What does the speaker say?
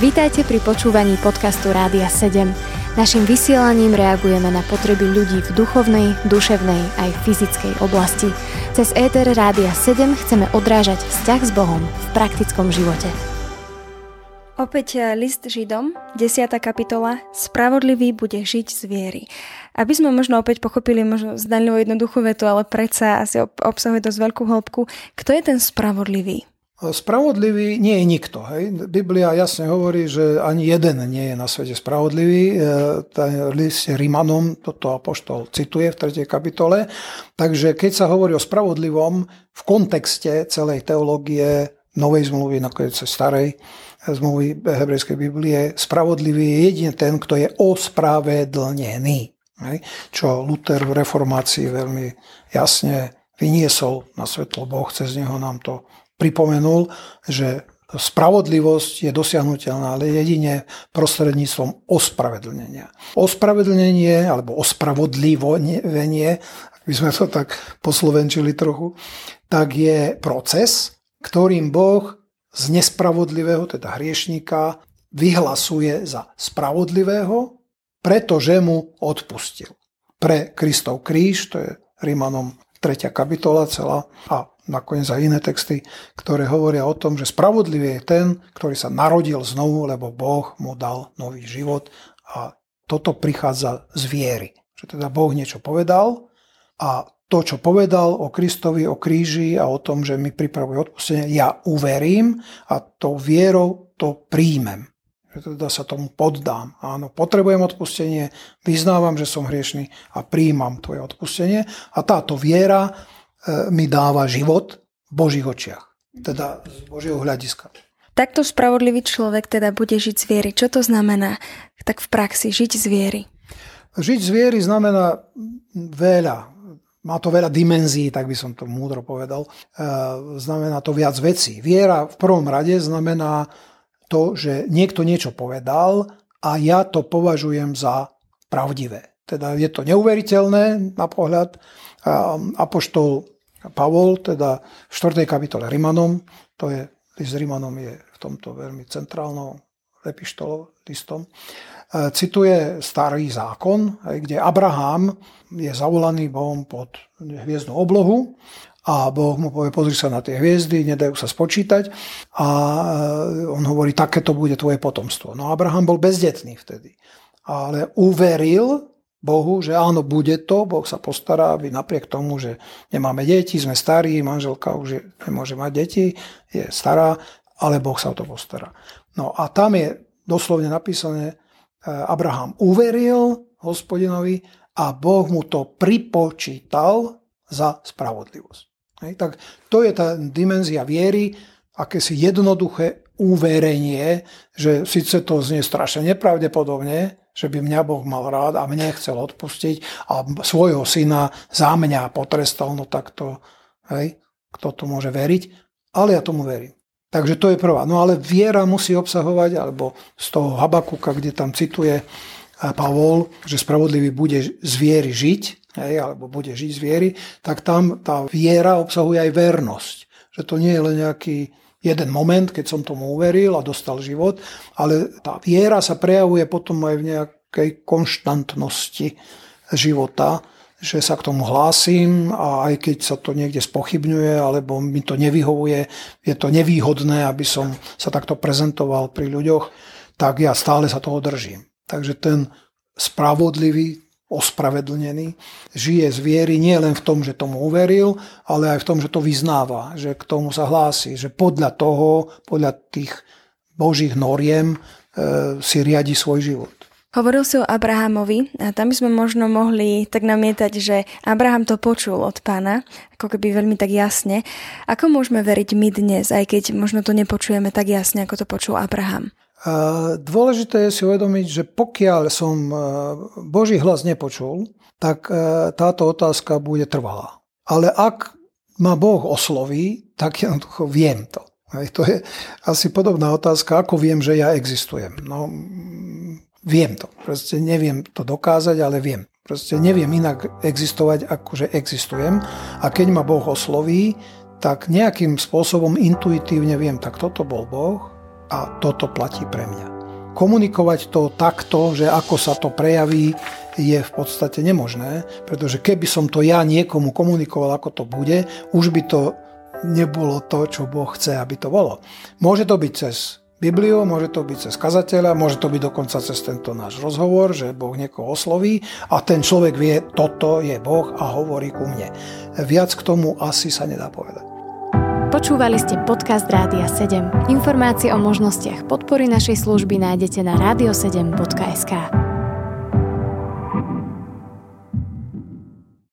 Vítajte pri počúvaní podcastu Rádia 7. Naším vysielaním reagujeme na potreby ľudí v duchovnej, duševnej aj fyzickej oblasti. Cez ETR Rádia 7 chceme odrážať vzťah s Bohom v praktickom živote. Opäť eh, list Židom, 10. kapitola, Spravodlivý bude žiť z viery. Aby sme možno opäť pochopili možno zdanlivo jednoduchú vetu, ale predsa asi obsahuje dosť veľkú hĺbku. Kto je ten spravodlivý? Spravodlivý nie je nikto. Hej. Biblia jasne hovorí, že ani jeden nie je na svete spravodlivý. E, ten list Rimanom toto apoštol cituje v 3. kapitole. Takže keď sa hovorí o spravodlivom v kontexte celej teológie Novej zmluvy, nakoniec starej zmluvy hebrejskej Biblie, spravodlivý je jedine ten, kto je ospravedlnený. Hej. Čo Luther v reformácii veľmi jasne vyniesol na svetlo Boh, cez neho nám to pripomenul, že spravodlivosť je dosiahnutelná, ale jedine prostredníctvom ospravedlnenia. Ospravedlnenie alebo ospravodlivenie, ak by sme to tak poslovenčili trochu, tak je proces, ktorým Boh z nespravodlivého, teda hriešníka, vyhlasuje za spravodlivého, pretože mu odpustil. Pre Kristov kríž, to je Rímanom 3. kapitola celá a nakoniec aj iné texty, ktoré hovoria o tom, že spravodlivý je ten, ktorý sa narodil znovu, lebo Boh mu dal nový život a toto prichádza z viery. Že teda Boh niečo povedal a to, čo povedal o Kristovi, o kríži a o tom, že mi pripravuje odpustenie, ja uverím a tou vierou to príjmem. Že teda sa tomu poddám. Áno, potrebujem odpustenie, vyznávam, že som hriešný a príjmam tvoje odpustenie. A táto viera E, mi dáva život v Božích očiach. Teda z Božieho hľadiska. Takto spravodlivý človek teda bude žiť z viery. Čo to znamená tak v praxi žiť z viery? Žiť z viery znamená veľa. Má to veľa dimenzií, tak by som to múdro povedal. E, znamená to viac vecí. Viera v prvom rade znamená to, že niekto niečo povedal a ja to považujem za pravdivé. Teda je to neuveriteľné na pohľad. Apoštol Pavol, teda v 4. kapitole Rimanom, to je, list Rimanom je v tomto veľmi centrálnou epištolou, listom, e, cituje starý zákon, kde Abraham je zavolaný Bohom pod hviezdnu oblohu a Boh mu povie, pozri sa na tie hviezdy, nedajú sa spočítať a e, on hovorí, takéto bude tvoje potomstvo. No Abraham bol bezdetný vtedy, ale uveril Bohu, že áno, bude to, Boh sa postará, aby napriek tomu, že nemáme deti, sme starí, manželka už je, nemôže mať deti, je stará, ale Boh sa o to postará. No a tam je doslovne napísané, e, Abraham uveril hospodinovi a Boh mu to pripočítal za spravodlivosť. Hej, tak to je tá dimenzia viery, akési jednoduché uverenie, že síce to znie strašne nepravdepodobne, že by mňa Boh mal rád a mne chcel odpustiť a svojho syna za mňa potrestal, no tak to, hej, kto to môže veriť, ale ja tomu verím. Takže to je prvá. No ale viera musí obsahovať, alebo z toho Habakuka, kde tam cituje eh, Pavol, že spravodlivý bude z viery žiť, hej, alebo bude žiť z viery, tak tam tá viera obsahuje aj vernosť. Že to nie je len nejaký jeden moment, keď som tomu uveril a dostal život, ale tá viera sa prejavuje potom aj v nejakej konštantnosti života, že sa k tomu hlásim a aj keď sa to niekde spochybňuje alebo mi to nevyhovuje, je to nevýhodné, aby som sa takto prezentoval pri ľuďoch, tak ja stále sa toho držím. Takže ten spravodlivý ospravedlnený, žije z viery nie len v tom, že tomu uveril, ale aj v tom, že to vyznáva, že k tomu sa hlási, že podľa toho, podľa tých božích noriem e, si riadi svoj život. Hovoril si o Abrahamovi a tam by sme možno mohli tak namietať, že Abraham to počul od pána, ako keby veľmi tak jasne. Ako môžeme veriť my dnes, aj keď možno to nepočujeme tak jasne, ako to počul Abraham? Dôležité je si uvedomiť, že pokiaľ som e, Boží hlas nepočul, tak e, táto otázka bude trvalá. Ale ak ma Boh osloví, tak jednoducho viem to. To je asi podobná otázka, ako viem, že ja existujem. No, viem to. Proste neviem to dokázať, ale viem. Proste neviem inak existovať, ako že existujem. A keď ma Boh osloví, tak nejakým spôsobom intuitívne viem, tak toto bol Boh, A toto platí pre mňa. Komunikovať to takto, že ako sa to prejaví, je v podstate nemožné, pretože keby som to ja niekomu komunikoval, ako to bude, už by to nebolo to, čo Boh chce, aby to bolo. Môže to byť cez Bibliu, môže to byť cez kazateľa, môže to byť dokonca cez tento náš rozhovor, že Boh niekoho osloví a ten človek vie, toto je Boh a hovorí ku mne. Viac k tomu asi sa nedá povedať. Počúvali ste podcast Rádia 7. Informácie o možnostiach podpory našej služby nájdete na radio7.sk.